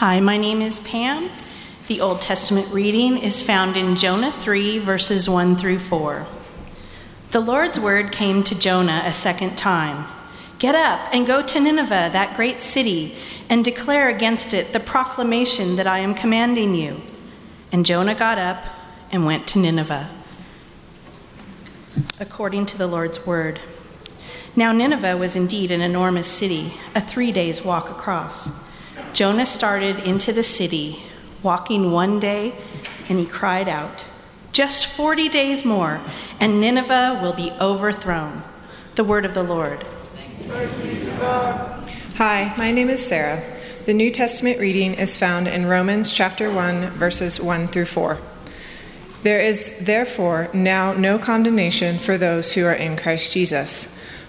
Hi, my name is Pam. The Old Testament reading is found in Jonah 3, verses 1 through 4. The Lord's word came to Jonah a second time Get up and go to Nineveh, that great city, and declare against it the proclamation that I am commanding you. And Jonah got up and went to Nineveh, according to the Lord's word. Now, Nineveh was indeed an enormous city, a three days' walk across. Jonah started into the city, walking one day, and he cried out, Just 40 days more, and Nineveh will be overthrown. The word of the Lord. Hi, my name is Sarah. The New Testament reading is found in Romans chapter 1, verses 1 through 4. There is therefore now no condemnation for those who are in Christ Jesus.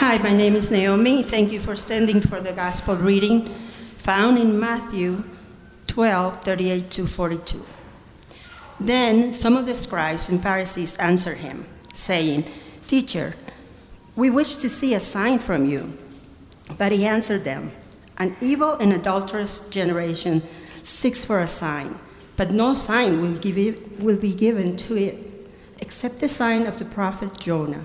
Hi, my name is Naomi. Thank you for standing for the gospel reading found in Matthew 12 38 to 42. Then some of the scribes and Pharisees answered him, saying, Teacher, we wish to see a sign from you. But he answered them, An evil and adulterous generation seeks for a sign, but no sign will, give it, will be given to it except the sign of the prophet Jonah.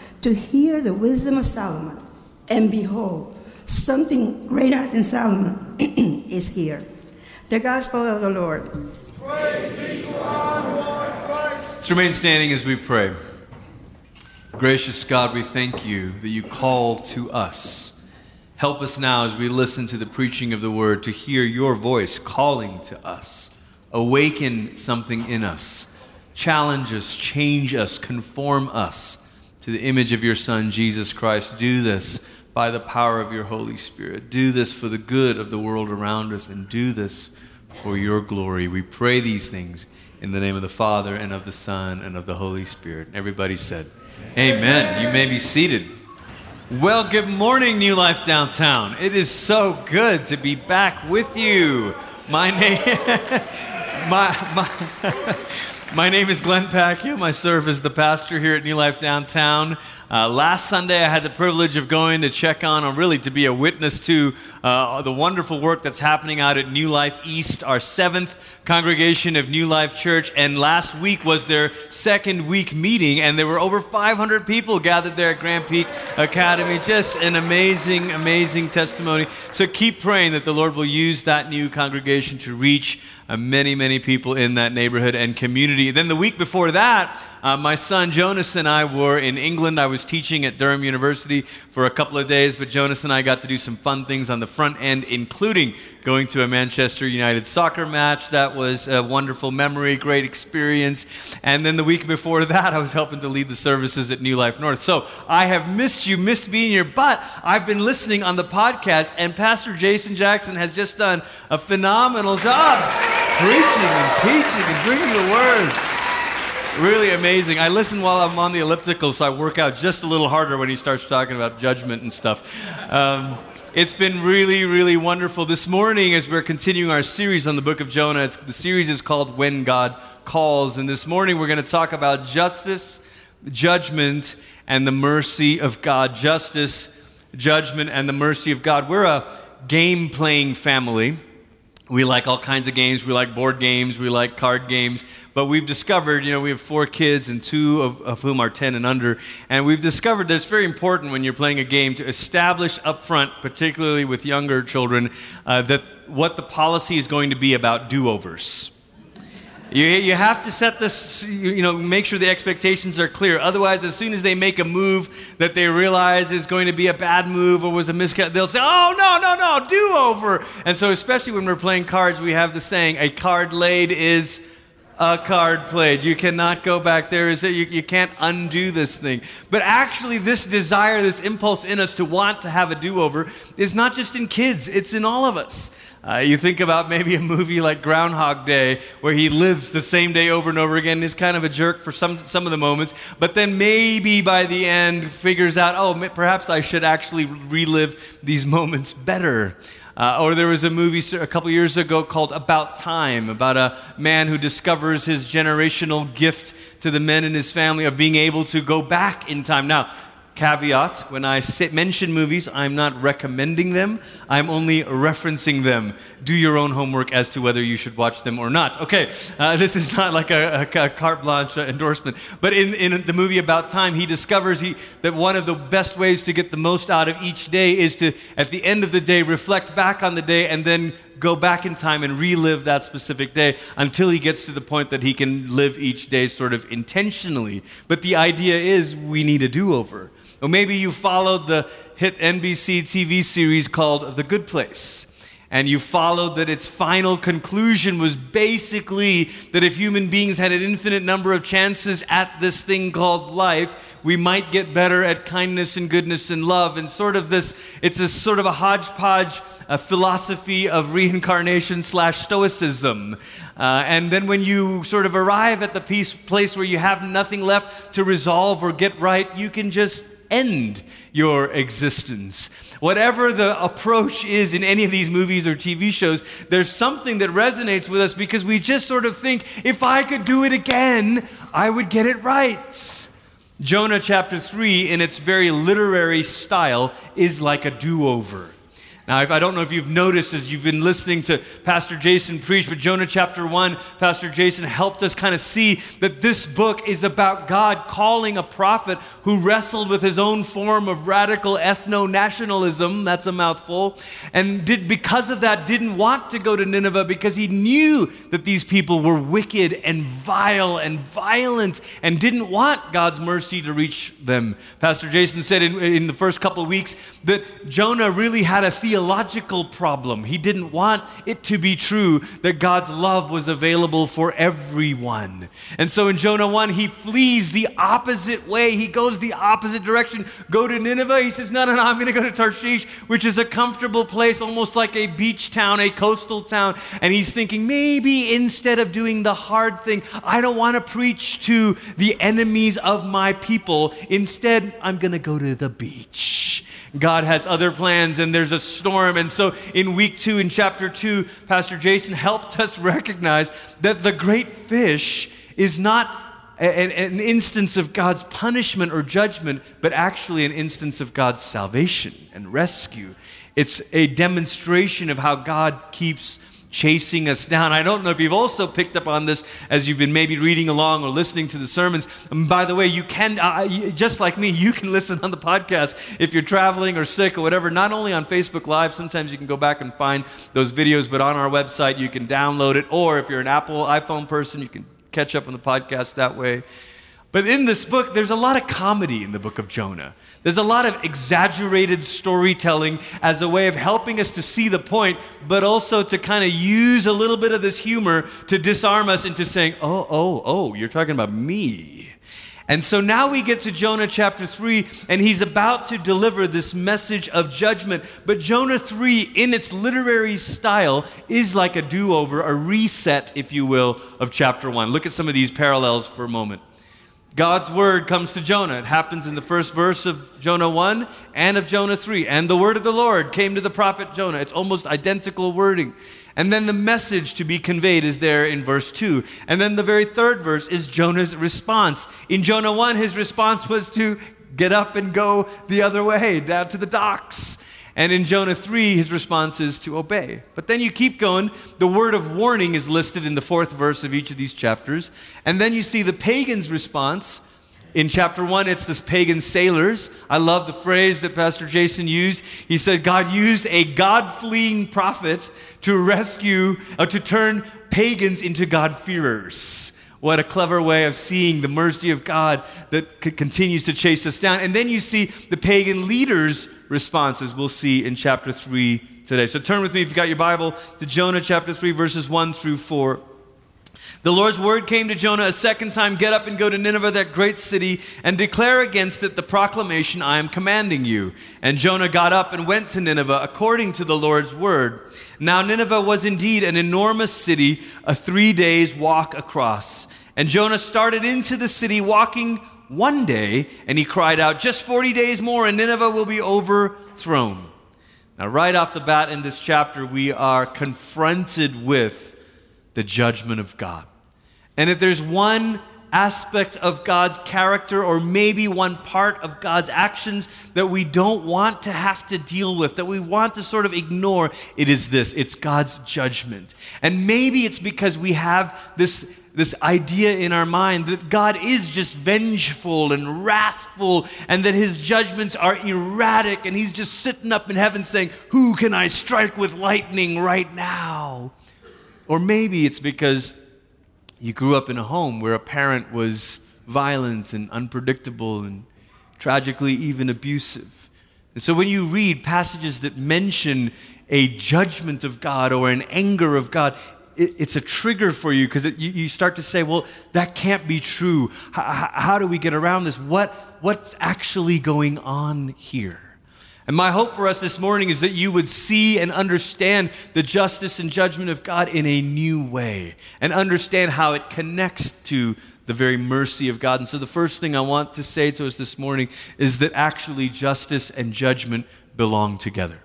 to hear the wisdom of Solomon. And behold, something greater than Solomon is here. The gospel of the Lord. Let's remain standing as we pray. Gracious God, we thank you that you call to us. Help us now as we listen to the preaching of the word to hear your voice calling to us. Awaken something in us. Challenge us, change us, conform us to the image of your Son, Jesus Christ. Do this by the power of your Holy Spirit. Do this for the good of the world around us, and do this for your glory. We pray these things in the name of the Father, and of the Son, and of the Holy Spirit. Everybody said, Amen. Amen. You may be seated. Well, good morning, New Life Downtown. It is so good to be back with you. My name, my, my, my name is Glenn Packiam. I serve as the pastor here at New Life Downtown. Uh, last Sunday, I had the privilege of going to check on, or really to be a witness to, uh, the wonderful work that's happening out at New Life East, our seventh congregation of New Life Church. And last week was their second week meeting, and there were over 500 people gathered there at Grand Peak Academy. Just an amazing, amazing testimony. So keep praying that the Lord will use that new congregation to reach uh, many, many people in that neighborhood and community. Then the week before that, uh, my son Jonas and I were in England. I was teaching at Durham University for a couple of days, but Jonas and I got to do some fun things on the front end, including going to a Manchester United soccer match. That was a wonderful memory, great experience. And then the week before that, I was helping to lead the services at New Life North. So I have missed you, missed being here, but I've been listening on the podcast, and Pastor Jason Jackson has just done a phenomenal job preaching and teaching and bringing the word really amazing. I listen while I'm on the elliptical, so I work out just a little harder when he starts talking about judgment and stuff. Um, it's been really, really wonderful. This morning, as we're continuing our series on the book of Jonah, the series is called When God Calls. And this morning, we're going to talk about justice, judgment, and the mercy of God. Justice, judgment, and the mercy of God. We're a game playing family. We like all kinds of games. We like board games. We like card games. But we've discovered, you know, we have four kids and two of, of whom are 10 and under. And we've discovered that it's very important when you're playing a game to establish up front, particularly with younger children, uh, that what the policy is going to be about do overs. You, you have to set this, you know, make sure the expectations are clear. Otherwise, as soon as they make a move that they realize is going to be a bad move or was a miscut, they'll say, oh, no, no, no, do over. And so, especially when we're playing cards, we have the saying, a card laid is a card played. You cannot go back there. Is it, you, you can't undo this thing. But actually, this desire, this impulse in us to want to have a do over is not just in kids, it's in all of us. Uh, you think about maybe a movie like Groundhog Day, where he lives the same day over and over again, is kind of a jerk for some, some of the moments, but then maybe by the end figures out, oh, perhaps I should actually relive these moments better. Uh, or there was a movie a couple years ago called About Time, about a man who discovers his generational gift to the men in his family of being able to go back in time. Now, caveat when I mention movies, I'm not recommending them, I'm only referencing them. Do your own homework as to whether you should watch them or not. Okay, uh, this is not like a, a, a carte blanche endorsement. But in, in the movie About Time, he discovers he, that one of the best ways to get the most out of each day is to, at the end of the day, reflect back on the day and then go back in time and relive that specific day until he gets to the point that he can live each day sort of intentionally. But the idea is we need a do over. Or maybe you followed the hit NBC TV series called The Good Place. And you followed that its final conclusion was basically that if human beings had an infinite number of chances at this thing called life, we might get better at kindness and goodness and love. And sort of this, it's a sort of a hodgepodge a philosophy of reincarnation slash stoicism. Uh, and then when you sort of arrive at the peace, place where you have nothing left to resolve or get right, you can just end your existence. Whatever the approach is in any of these movies or TV shows, there's something that resonates with us because we just sort of think, if I could do it again, I would get it right. Jonah chapter 3, in its very literary style, is like a do over. Now, if I don't know if you've noticed as you've been listening to Pastor Jason preach, but Jonah chapter 1, Pastor Jason helped us kind of see that this book is about God calling a prophet who wrestled with his own form of radical ethno nationalism. That's a mouthful. And did, because of that, didn't want to go to Nineveh because he knew that these people were wicked and vile and violent and didn't want God's mercy to reach them. Pastor Jason said in, in the first couple of weeks that Jonah really had a theological problem. He didn't want it to be true that God's love was available for everyone. And so in Jonah 1, he flees the opposite way. He goes the opposite direction. Go to Nineveh. He says, No, no, no, I'm going to go to Tarshish, which is a comfortable place, almost like a beach town, a coastal town. And he's thinking, maybe instead of doing the hard thing, I don't want to preach to the enemies of my people. Instead, I'm going to go to the beach. God has other plans and there's a storm. And so in week two, in chapter two, Pastor Jason helped us recognize that the great fish is not an, an, instance of God's punishment or judgment, but actually an instance of God's salvation and rescue. It's a demonstration of how God keeps chasing us down. I don't know if you've also picked up on this as you've been maybe reading along or listening to the sermons. And by the way, you can, uh, just like me, you can listen on the podcast if you're traveling or sick or whatever, not only on Facebook Live, sometimes you can go back and find those videos, but on our website, you can download it. Or if you're an Apple iPhone person, you can catch up on the podcast that way. But in this book, there's a lot of comedy in the book of Jonah. There's a lot of exaggerated storytelling as a way of helping us to see the point, but also to kind of use a little bit of this humor to disarm us into saying, oh, oh, oh, you're talking about me. And so now we get to Jonah chapter 3, and he's about to deliver this message of judgment. But Jonah 3, in its literary style, is like a do over, a reset, if you will, of chapter 1. Look at some of these parallels for a moment. God's word comes to Jonah. It happens in the first verse of Jonah 1 and of Jonah 3. And the word of the Lord came to the prophet Jonah. It's almost identical wording. And then the message to be conveyed is there in verse 2. And then the very third verse is Jonah's response. In Jonah 1, his response was to get up and go the other way, down to the docks. And in Jonah 3, his response is to obey. But then you keep going. The word of warning is listed in the fourth verse of each of these chapters. And then you see the pagan's response In chapter one, it's this pagan sailors. I love the phrase that Pastor Jason used. He said, God used a God fleeing prophet to rescue, uh, to turn pagans into God-fearers. What a clever way of seeing the mercy of God that c- continues to chase us down. And then you see the pagan leaders' responses, we'll see in chapter 3 today. So turn with me, if you've got your Bible, to Jonah chapter 3, verses 1 through 4. The Lord's word came to Jonah a second time Get up and go to Nineveh, that great city, and declare against it the proclamation I am commanding you. And Jonah got up and went to Nineveh according to the Lord's word. Now, Nineveh was indeed an enormous city, a three days walk across. And Jonah started into the city walking one day, and he cried out, Just 40 days more, and Nineveh will be overthrown. Now, right off the bat in this chapter, we are confronted with the judgment of God. And if there's one aspect of God's character, or maybe one part of God's actions that we don't want to have to deal with, that we want to sort of ignore, it is this it's God's judgment. And maybe it's because we have this. This idea in our mind that God is just vengeful and wrathful, and that his judgments are erratic, and he's just sitting up in heaven saying, Who can I strike with lightning right now? Or maybe it's because you grew up in a home where a parent was violent and unpredictable and tragically even abusive. And so when you read passages that mention a judgment of God or an anger of God, it, it's a trigger for you because you, you, start to say, well, that can't be true. How do we get around this? What, what's actually going on here? And my hope for us this morning is that you would see and understand the justice and judgment of God in a new way and understand how it connects to the very mercy of God. And so, the first thing I want to say to us this morning is that actually justice and judgment belong together.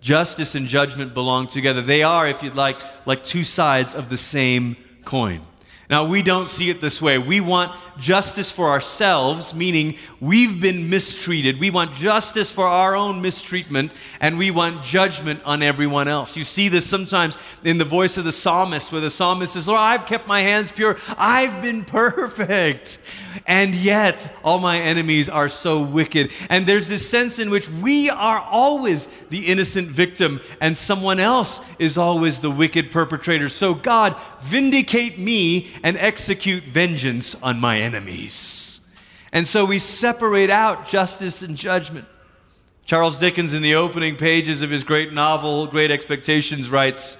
Justice and judgment belong together. They are, if you'd like, like two sides of the same coin. Now, we don't see it this way. We want justice for ourselves, meaning we've been mistreated. We want justice for our own mistreatment, and we want judgment on everyone else. You see this sometimes in the voice of the psalmist, where the psalmist says, Lord, I've kept my hands pure. I've been perfect. And yet, all my enemies are so wicked. And there's this sense in which we are always the innocent victim, and someone else is always the wicked perpetrator. So, God, vindicate me and execute vengeance on my enemies. And so we separate out justice and judgment. Charles Dickens, in the opening pages of his great novel, Great Expectations, writes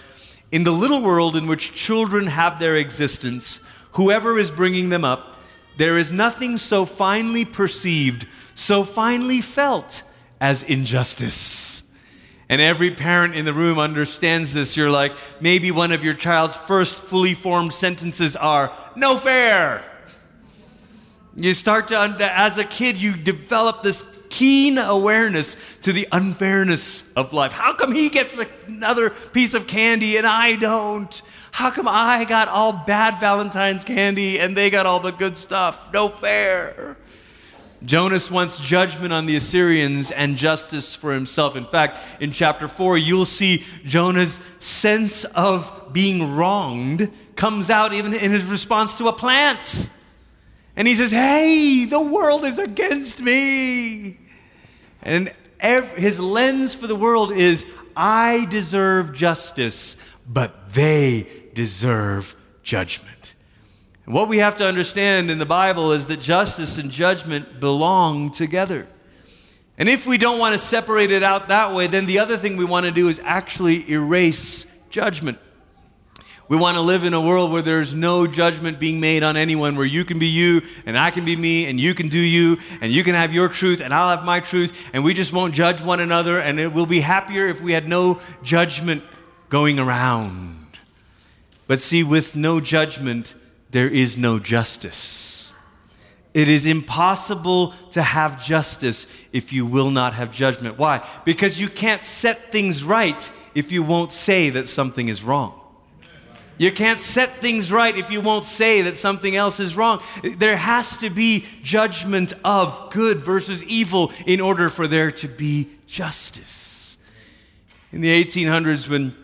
In the little world in which children have their existence, whoever is bringing them up, there is nothing so finely perceived, so finely felt as injustice. And every parent in the room understands this. You're like, maybe one of your child's first fully formed sentences are, no fair. You start to, as a kid, you develop this keen awareness to the unfairness of life. How come he gets another piece of candy and I don't? How come I got all bad Valentine's candy and they got all the good stuff? No fair. Jonas wants judgment on the Assyrians and justice for himself. In fact, in chapter 4, you'll see Jonah's sense of being wronged comes out even in his response to a plant. And he says, Hey, the world is against me. And his lens for the world is, I deserve justice, but they deserve judgment. What we have to understand in the Bible is that justice and judgment belong together. And if we don't want to separate it out that way, then the other thing we want to do is actually erase judgment. We want to live in a world where there's no judgment being made on anyone, where you can be you and I can be me and you can do you and you can have your truth and I'll have my truth and we just won't judge one another and it will be happier if we had no judgment going around. But see, with no judgment, there is no justice. It is impossible to have justice if you will not have judgment. Why? Because you can't set things right if you won't say that something is wrong. You can't set things right if you won't say that something else is wrong. There has to be judgment of good versus evil in order for there to be justice. In the 1800s, when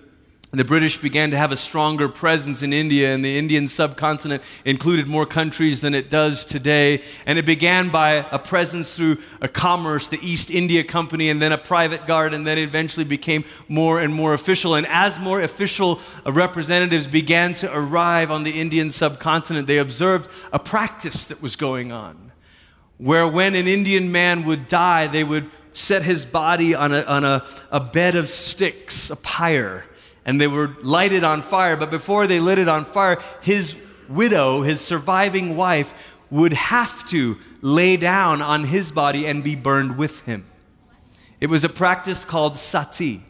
the British began to have a stronger presence in India, and the Indian subcontinent included more countries than it does today. And it began by a presence through a commerce, the East India Company, and then a private guard, and then eventually became more and more official. And as more official uh, representatives began to arrive on the Indian subcontinent, they observed a practice that was going on, where when an Indian man would die, they would set his body on a, on a, a bed of sticks, a pyre and they were lighted on fire. But before they lit it on fire, his widow, his surviving wife, would have to lay down on his body and be burned with him. It was a practice called sati.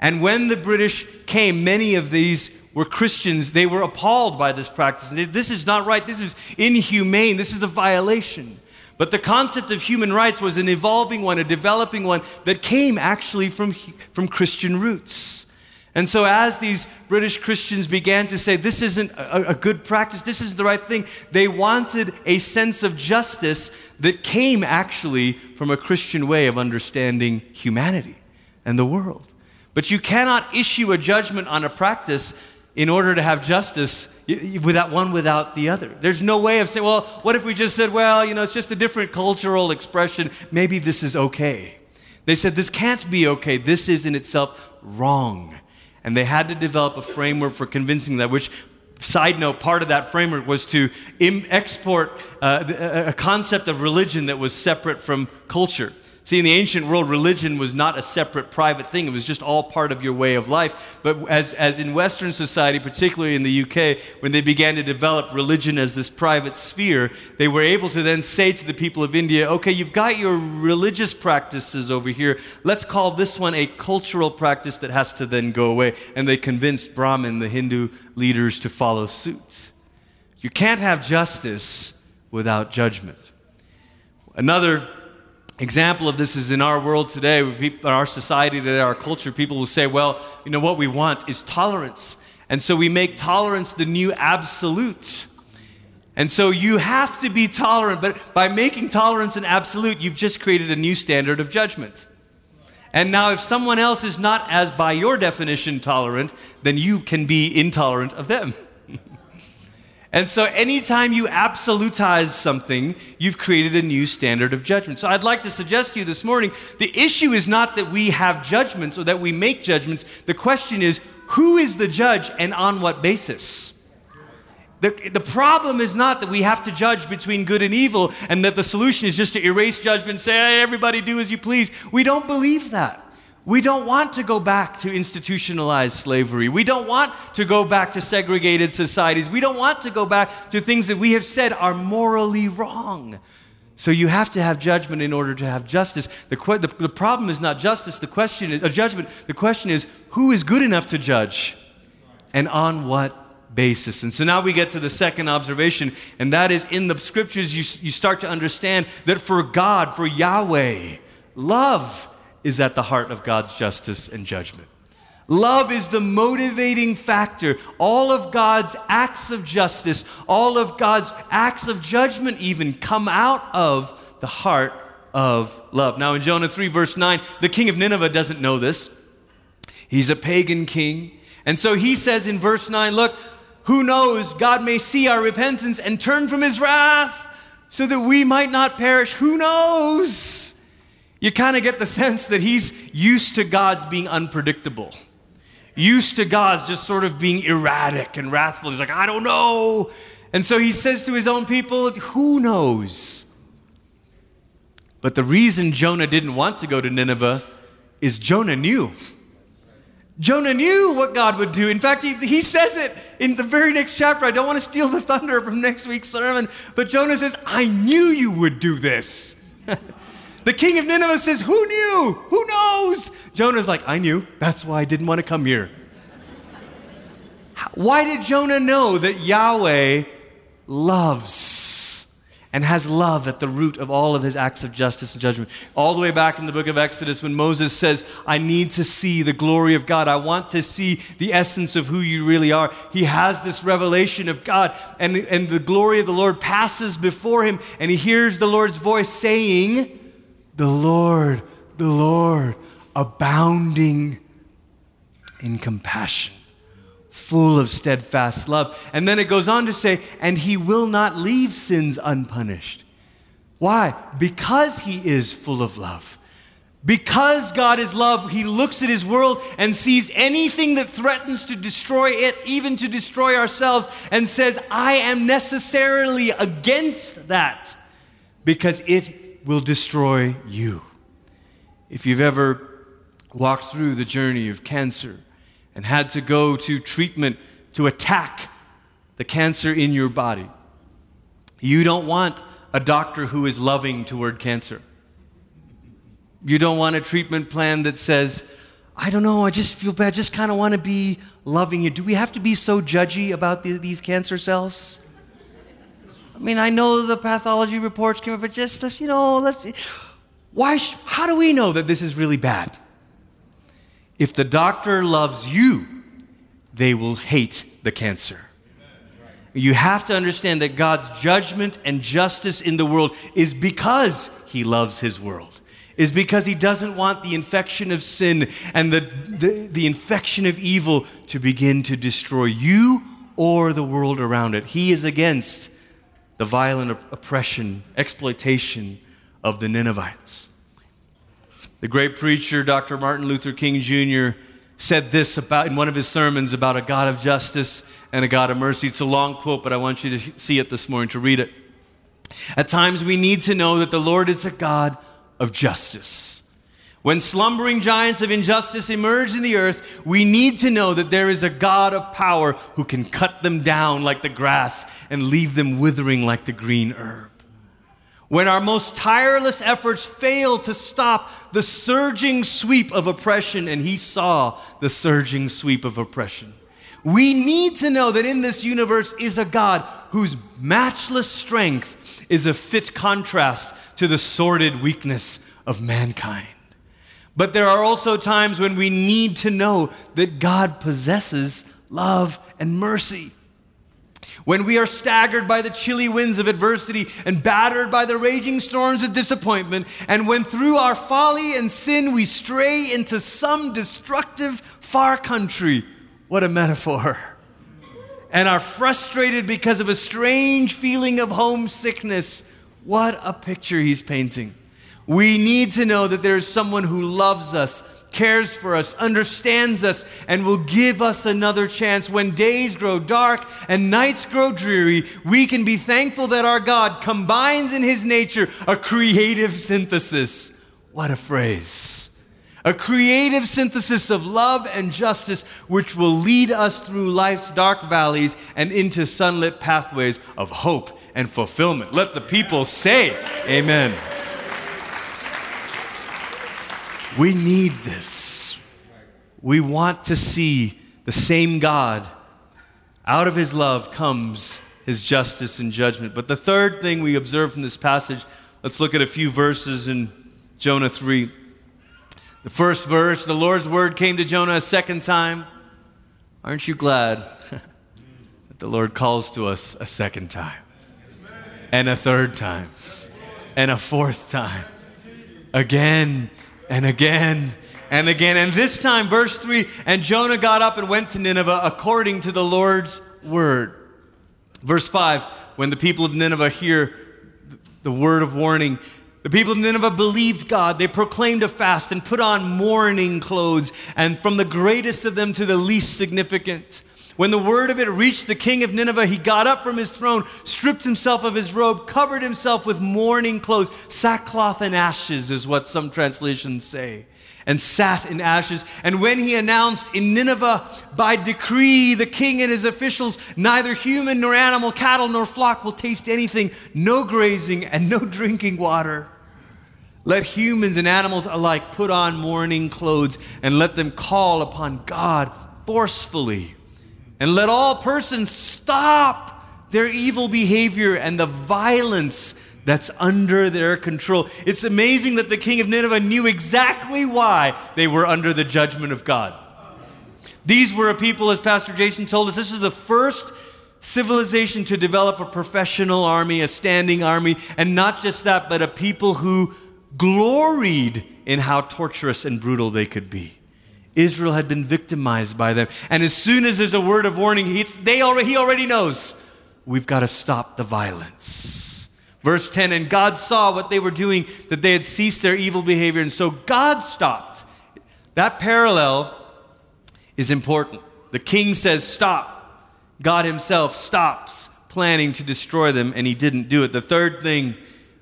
And when the British came, many of these were Christians. They were appalled by this practice. This is not right. This is inhumane. This is a violation. But the concept of human rights was an evolving one, a developing one that came actually from, from Christian roots. And so, as these British Christians began to say, this isn't a, a, good practice, this isn't the right thing, they wanted a sense of justice that came actually from a Christian way of understanding humanity and the world. But you cannot issue a judgment on a practice in order to have justice without one without the other. There's no way of saying, well, what if we just said, well, you know, it's just a different cultural expression, maybe this is okay. They said, this can't be okay, this is in itself wrong and they had to develop a framework for convincing that, which side note, part of that framework was to Im- export uh, a concept of religion that was separate from culture. See, in the ancient world, religion was not a separate private thing. It was just all part of your way of life. But as, as in Western society, particularly in the UK, when they began to develop religion as this private sphere, they were able to then say to the people of India, okay, you've got your religious practices over here. Let's call this one a cultural practice that has to then go away. And they convinced Brahmin, the Hindu leaders, to follow suit. You can't have justice without judgment. Another example of this is in our world today, in our society today, our culture, people will say, well, you know, what we want is tolerance. And so we make tolerance the new absolute. And so you have to be tolerant, but by making tolerance an absolute, you've just created a new standard of judgment. And now, if someone else is not, as by your definition, tolerant, then you can be intolerant of them. And so, anytime you absolutize something, you've created a new standard of judgment. So, I'd like to suggest to you this morning the issue is not that we have judgments or that we make judgments. The question is who is the judge and on what basis? The, the problem is not that we have to judge between good and evil and that the solution is just to erase judgment and say, hey, everybody do as you please. We don't believe that. We don't want to go back to institutionalized slavery. We don't want to go back to segregated societies. We don't want to go back to things that we have said are morally wrong. So you have to have judgment in order to have justice. The, the, the problem is not justice, the question is a judgment. The question is who is good enough to judge and on what basis. And so now we get to the second observation, and that is in the scriptures, you, you start to understand that for God, for Yahweh, love is at the heart of God's justice and judgment. Love is the motivating factor. All of God's acts of justice, all of God's acts of judgment, even come out of the heart of love. Now, in Jonah 3, verse 9, the king of Nineveh doesn't know this. He's a pagan king. And so he says in verse 9, Look, who knows? God may see our repentance and turn from his wrath so that we might not perish. Who knows? You kind of get the sense that he's used to God's being unpredictable, used to God's just sort of being erratic and wrathful. He's like, I don't know. And so he says to his own people, Who knows? But the reason Jonah didn't want to go to Nineveh is Jonah knew. Jonah knew what God would do. In fact, he, he says it in the very next chapter. I don't want to steal the thunder from next week's sermon, but Jonah says, I knew you would do this. The king of Nineveh says, Who knew? Who knows? Jonah's like, I knew. That's why I didn't want to come here. Why did Jonah know that Yahweh loves and has love at the root of all of his acts of justice and judgment? All the way back in the book of Exodus, when Moses says, I need to see the glory of God, I want to see the essence of who you really are. He has this revelation of God, and, and the glory of the Lord passes before him, and he hears the Lord's voice saying, the Lord, the Lord, abounding in compassion full of steadfast love. And then it goes on to say, and he will not leave sins unpunished. Why? Because he is full of love. Because God is love, he looks at his world and sees anything that threatens to destroy it, even to destroy ourselves, and says, I am necessarily against that because it will destroy you. If you've ever walked through the journey of cancer, and had to go to treatment to attack the cancer in your body. You don't want a doctor who is loving toward cancer. You don't want a treatment plan that says, I don't know, I just feel bad, just kind of want to be loving you. Do we have to be so judgy about the, these cancer cells? I mean, I know the pathology reports came up, but just, you know, let's. Why? How do we know that this is really bad? If the doctor loves you, they will hate the cancer. You have to understand that God's judgment and justice in the world is because He loves His world, is because He doesn't want the infection of sin and the, the, the infection of evil to begin to destroy you or the world around it. He is against the violent oppression, exploitation of the Ninevites. The great preacher, Dr. Martin Luther King Jr., said this about in one of his sermons about a God of justice and a God of mercy. It's a long quote, but I want you to see it this morning to read it. At times we need to know that the Lord is a God of justice. When slumbering giants of injustice emerge in the earth, we need to know that there is a God of power who can cut them down like the grass and leave them withering like the green herb when our most tireless efforts fail to stop the surging sweep of oppression, and he saw the surging sweep of oppression. We need to know that in this universe is a God whose matchless strength is a fit contrast to the sordid weakness of mankind. But there are also times when we need to know that God possesses love and mercy. When we are staggered by the chilly winds of adversity and battered by the raging storms of disappointment, and when through our folly and sin we stray into some destructive far country, what a metaphor! And are frustrated because of a strange feeling of homesickness, what a picture he's painting. We need to know that there is someone who loves us cares for us, understands us, and will give us another chance. When days grow dark and nights grow dreary, we can be thankful that our God combines in his nature a creative synthesis. What a phrase! A creative synthesis of love and justice, which will lead us through life's dark valleys and into sunlit pathways of hope and fulfillment. Let the people say, Amen. We need this. We want to see the same God. Out of his love comes his justice and judgment. But the third thing we observe from this passage, let's look at a few verses in Jonah 3. The first verse, the Lord's word came to Jonah a second time. Aren't you glad that the Lord calls to us a second time? And a third time? And a fourth time? Again and again and again. And this time, verse 3 and Jonah got up and went to Nineveh according to the Lord's word. Verse 5 when the people of Nineveh hear the word of warning, the people of Nineveh believed God. They proclaimed a fast and put on mourning clothes, and from the greatest of them to the least significant. When the word of it reached the king of Nineveh, he got up from his throne, stripped himself of his robe, covered himself with mourning clothes. Sackcloth and ashes is what some translations say. And sat in ashes. And when he announced in Nineveh, by decree, the king and his officials, neither human nor animal, cattle nor flock will taste anything, no grazing and no drinking water. Let humans and animals alike put on mourning clothes and let them call upon God forcefully and let all persons stop their evil behavior and the violence that's under their control. It's amazing that the king of Nineveh knew exactly why they were under the judgment of God. These were a people, as Pastor Jason told us, this is the first civilization to develop a professional army, a standing army, and not just that, but a people who gloried in how torturous and brutal they could be. Israel had been victimized by them. And as soon as there's a word of warning, he, they already, he already knows we've got to stop the violence. Verse 10 And God saw what they were doing, that they had ceased their evil behavior, and so God stopped. That parallel is important. The king says, Stop. God himself stops planning to destroy them, and he didn't do it. The third thing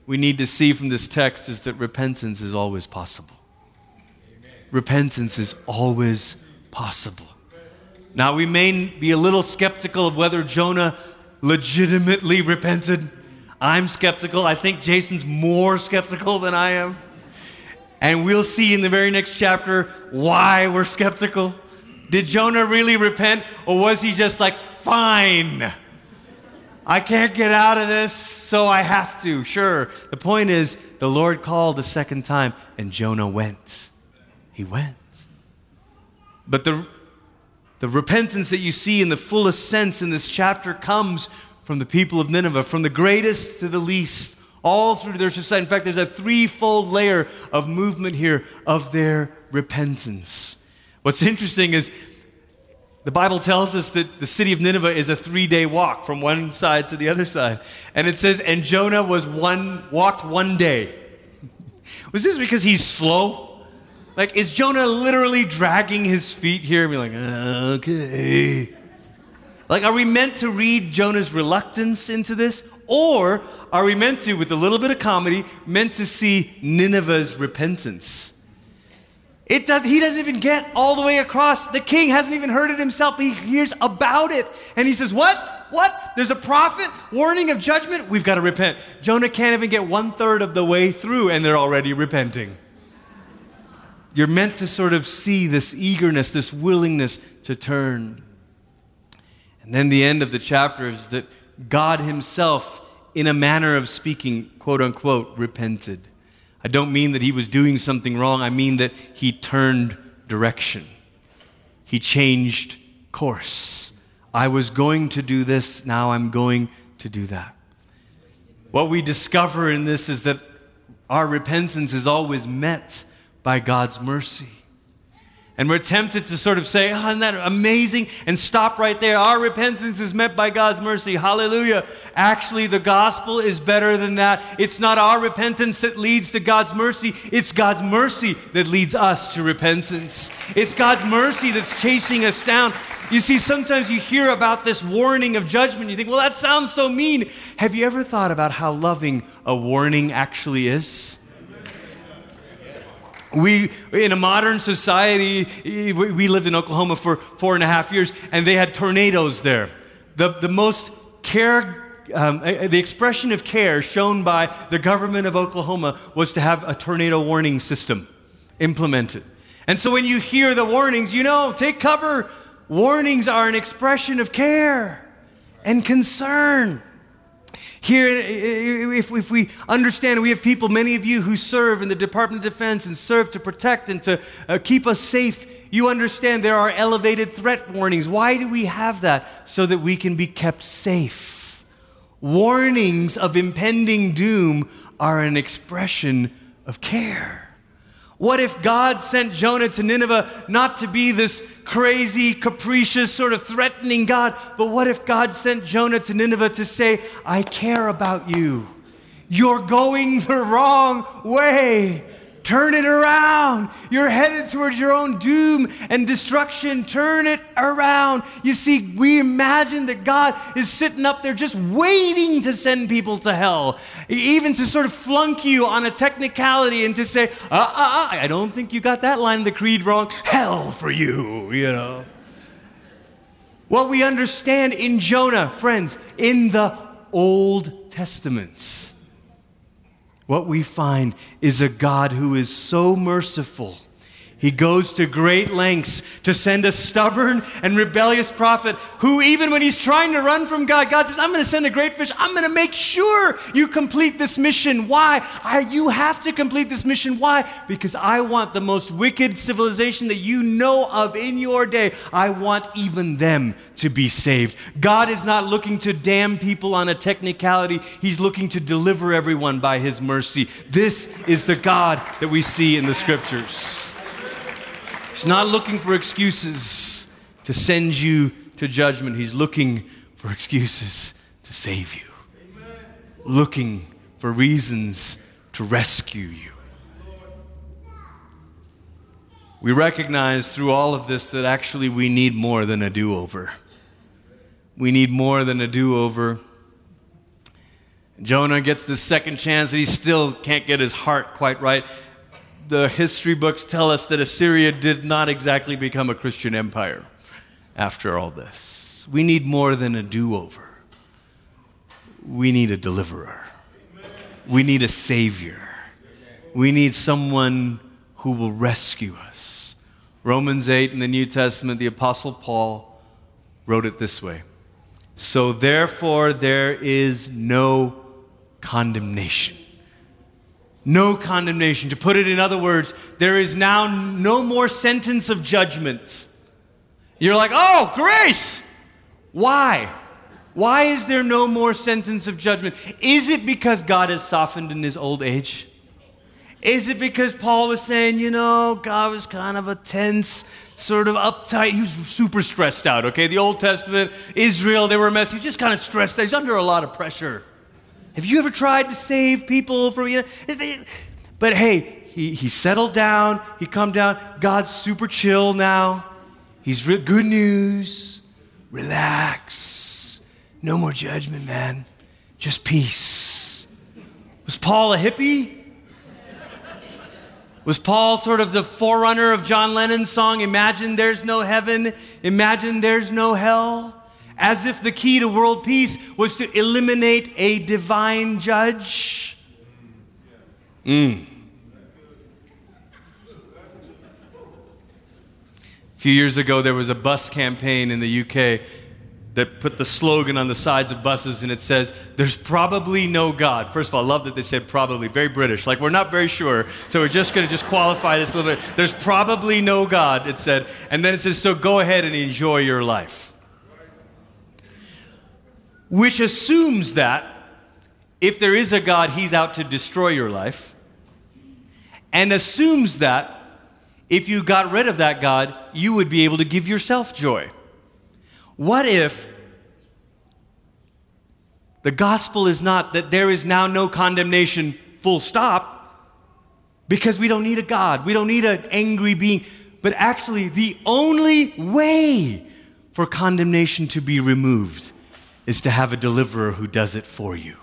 we need to see from this text is that repentance is always possible. Repentance is always possible. Now, we may be a little skeptical of whether Jonah legitimately repented. I'm skeptical. I think Jason's more skeptical than I am. And we'll see in the very next chapter why we're skeptical. Did Jonah really repent, or was he just like, fine? I can't get out of this, so I have to. Sure. The point is, the Lord called a second time, and Jonah went. He went. But the, the repentance that you see in the fullest sense in this chapter comes from the people of Nineveh, from the greatest to the least, all through their society. In fact, there's a threefold layer of movement here of their repentance. What's interesting is the Bible tells us that the city of Nineveh is a three day walk from one side to the other side. And it says, and Jonah was one, walked one day. was this because he's slow? Like, is Jonah literally dragging his feet here and be like, okay? Like, are we meant to read Jonah's reluctance into this? Or are we meant to, with a little bit of comedy, meant to see Nineveh's repentance? It does, he doesn't even get all the way across. The king hasn't even heard it himself. He hears about it. And he says, What? What? There's a prophet warning of judgment? We've got to repent. Jonah can't even get one third of the way through, and they're already repenting. You're meant to sort of see this eagerness, this willingness to turn. And then the end of the chapter is that God Himself, in a manner of speaking, quote unquote, repented. I don't mean that he was doing something wrong, I mean that he turned direction. He changed course. I was going to do this, now I'm going to do that. What we discover in this is that our repentance is always met by God's mercy. And we're tempted to sort of say, oh, isn't that amazing? And stop right there. Our repentance is met by God's mercy. Hallelujah. Actually, the gospel is better than that. It's not our repentance that leads to God's mercy, it's God's mercy that leads us to repentance. It's God's mercy that's chasing us down. You see, sometimes you hear about this warning of judgment. You think, well, that sounds so mean. Have you ever thought about how loving a warning actually is? We, in a modern society, eh, we lived in Oklahoma for four and a half years, and they had tornadoes there. The, the most care, um, eh, eh, the expression of care shown by the government of Oklahoma was to have a tornado warning system implemented. And so when you hear the warnings, you know, take cover. Warnings are an expression of care and concern. Here, if, if we understand, we have people, many of you who serve in the Department of Defense and serve to protect and to uh, keep us safe. You understand there are elevated threat warnings. Why do we have that? So that we can be kept safe. Warnings of impending doom are an expression of care. What if God sent Jonah to Nineveh not to be this crazy, capricious, sort of threatening God, but what if God sent Jonah to Nineveh to say, I care about you? You're going the wrong way. Turn it around. You're headed towards your own doom and destruction. Turn it around. You see, we imagine that God is sitting up there just waiting to send people to hell, even to sort of flunk you on a technicality and to say, uh, uh, uh, I don't think you got that line of the creed wrong. Hell for you, you know. What we understand in Jonah, friends, in the Old Testaments what we find is a God who is so merciful he goes to great lengths to send a stubborn and rebellious prophet who, even when he's trying to run from God, God says, I'm going to send a great fish. I'm going to make sure you complete this mission. Why? I, you have to complete this mission. Why? Because I want the most wicked civilization that you know of in your day. I want even them to be saved. God is not looking to damn people on a technicality, He's looking to deliver everyone by His mercy. This is the God that we see in the scriptures. He's not looking for excuses to send you to judgment. He's looking for excuses to save you, looking for reasons to rescue you. We recognize through all of this that actually we need more than a do over. We need more than a do over. Jonah gets the second chance, and he still can't get his heart quite right. The history books tell us that Assyria did not exactly become a Christian empire after all this. We need more than a do over, we need a deliverer, we need a savior, we need someone who will rescue us. Romans 8 in the New Testament, the Apostle Paul wrote it this way So therefore, there is no condemnation. No condemnation. To put it in other words, there is now no more sentence of judgment. You're like, oh, grace. Why? Why is there no more sentence of judgment? Is it because God has softened in his old age? Is it because Paul was saying, you know, God was kind of a tense, sort of uptight? He was super stressed out, okay? The Old Testament, Israel, they were a mess. He was just kind of stressed out. He's under a lot of pressure. Have you ever tried to save people from you? Know, but hey, he, he settled down, he come down. God's super chill now. He's re- good news. Relax. No more judgment, man. Just peace. Was Paul a hippie? Was Paul sort of the forerunner of John Lennon's song, Imagine There's No Heaven, Imagine There's No Hell? As if the key to world peace was to eliminate a divine judge. Mm. A few years ago, there was a bus campaign in the UK that put the slogan on the sides of buses and it says, There's probably no God. First of all, I love that they said probably, very British. Like, we're not very sure, so we're just going to just qualify this a little bit. There's probably no God, it said. And then it says, So go ahead and enjoy your life which assumes that if there is a God, he's out to destroy your life, and assumes that if you got rid of that God, you would be able to give yourself joy. What if the gospel is not that there is now no condemnation, full stop, because we don't need a God, we don't need an angry being, but actually the only way for condemnation to be removed is to have a deliverer who does it for you.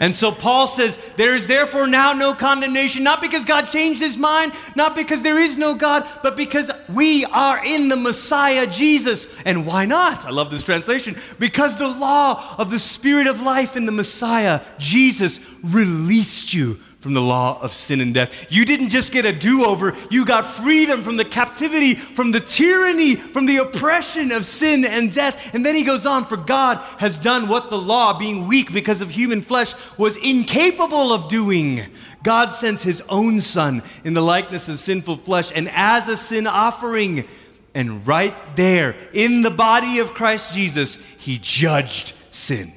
And so Paul says, There is therefore now no condemnation, not because God changed his mind, not because there is no God, but because we are in the Messiah Jesus. And why not? I love this translation. Because the law of the Spirit of life in the Messiah Jesus released you from the law of sin and death. You didn't just get a do over, you got freedom from the captivity, from the tyranny, from the oppression of sin and death. And then he goes on, for God has done what the law, being weak because of human flesh, was incapable of doing. God sends his own Son in the likeness of sinful flesh and as a sin offering. And right there, in the body of Christ Jesus, he judged sin.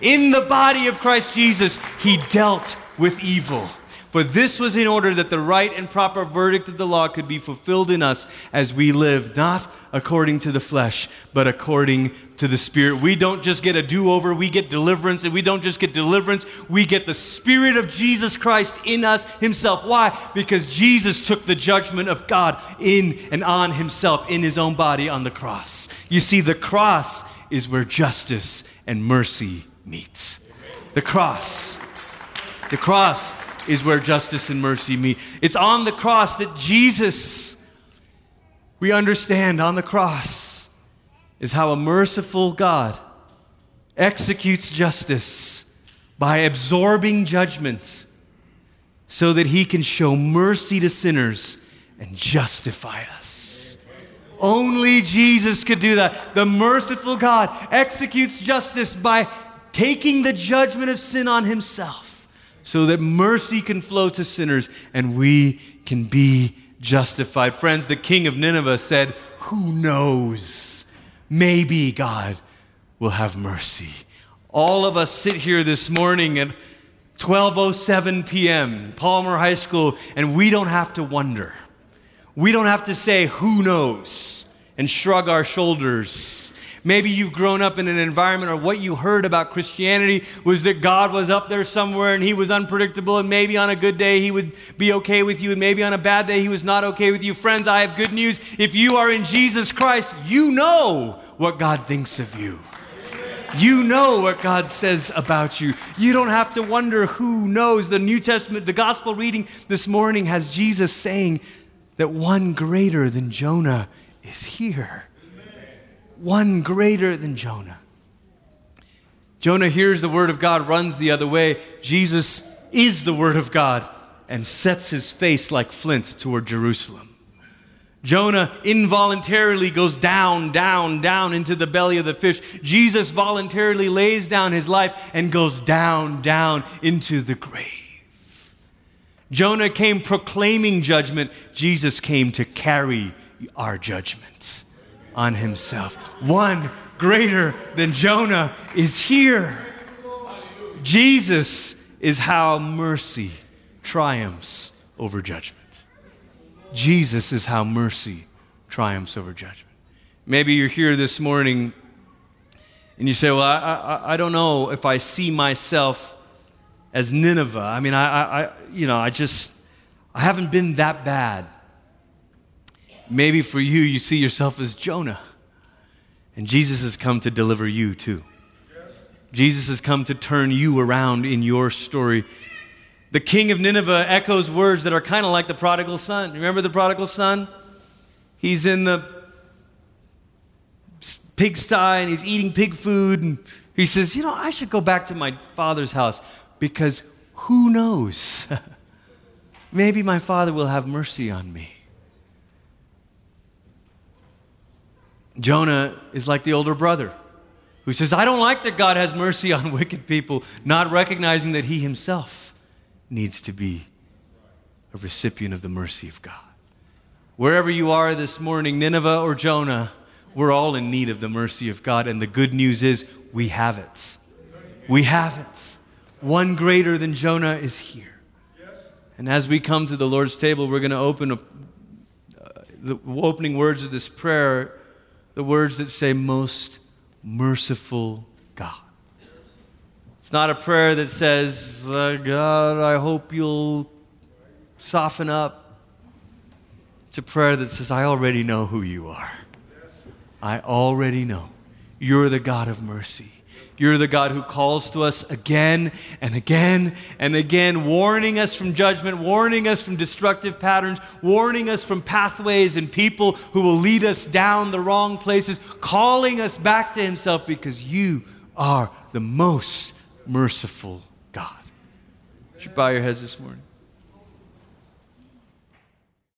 In the body of Christ Jesus, he dealt with evil. For this was in order that the right and proper verdict of the law could be fulfilled in us as we live, not according to the flesh, but according to the Spirit. We don't just get a do over, we get deliverance. And we don't just get deliverance, we get the Spirit of Jesus Christ in us Himself. Why? Because Jesus took the judgment of God in and on Himself in His own body on the cross. You see, the cross is where justice and mercy meets. The cross. The cross is where justice and mercy meet. It's on the cross that Jesus, we understand on the cross, is how a merciful God executes justice by absorbing judgment so that he can show mercy to sinners and justify us. Only Jesus could do that. The merciful God executes justice by taking the judgment of sin on himself so that mercy can flow to sinners and we can be justified. Friends, the king of Nineveh said, Who knows? Maybe God will have mercy. All of us sit here this morning at 12:07 p.m. Palmer High School and we don't have to wonder. We don't have to say, who knows, and shrug our shoulders. Maybe you've grown up in an environment or what you heard about Christianity was that God was up there somewhere and he was unpredictable, and maybe on a good day he would be okay with you, and maybe on a bad day he was not okay with you. Friends, I have good news. If you are in Jesus Christ, you know what God thinks of you. You know what God says about you. You don't have to wonder who knows. The New Testament, the gospel reading this morning has Jesus saying that one greater than Jonah is here. One greater than Jonah. Jonah hears the word of God, runs the other way. Jesus is the word of God and sets his face like flint toward Jerusalem. Jonah involuntarily goes down, down, down into the belly of the fish. Jesus voluntarily lays down his life and goes down, down into the grave. Jonah came proclaiming judgment. Jesus came to carry our judgments on himself. One greater than Jonah is here. Jesus is how mercy triumphs over judgment. Jesus is how mercy triumphs over judgment. Maybe you're here this morning and you say, Well, I, I, I don't know if I see myself as Nineveh. I mean, I, I, you know, I just, I haven't been that bad. Maybe for you, you see yourself as Jonah. And Jesus has come to deliver you too. Jesus has come to turn you around in your story the king of Nineveh echoes words that are kind of like the prodigal son. Remember the prodigal son? He's in the pigsty and he's eating pig food. And he says, You know, I should go back to my father's house because who knows? Maybe my father will have mercy on me. Jonah is like the older brother who says, I don't like that God has mercy on wicked people, not recognizing that he himself needs to be a recipient of the mercy of God. Wherever you are this morning, Nineveh or Jonah, we're all in need of the mercy of God. And the good news is we have it. We have it. One greater than Jonah is here. And as we come to the Lord's table, we're going to open a, uh, the opening words of this prayer, the words that say, Most merciful God. It's not a prayer that says, uh, God, I hope you'll soften up. It's a prayer that says, I already know who you are. I already know. You're the God of mercy. You're the God who calls to us again and again and again, warning us from judgment, warning us from destructive patterns, warning us from pathways and people who will lead us down the wrong places, calling us back to Himself because you are the most merciful God. You bow your heads this morning?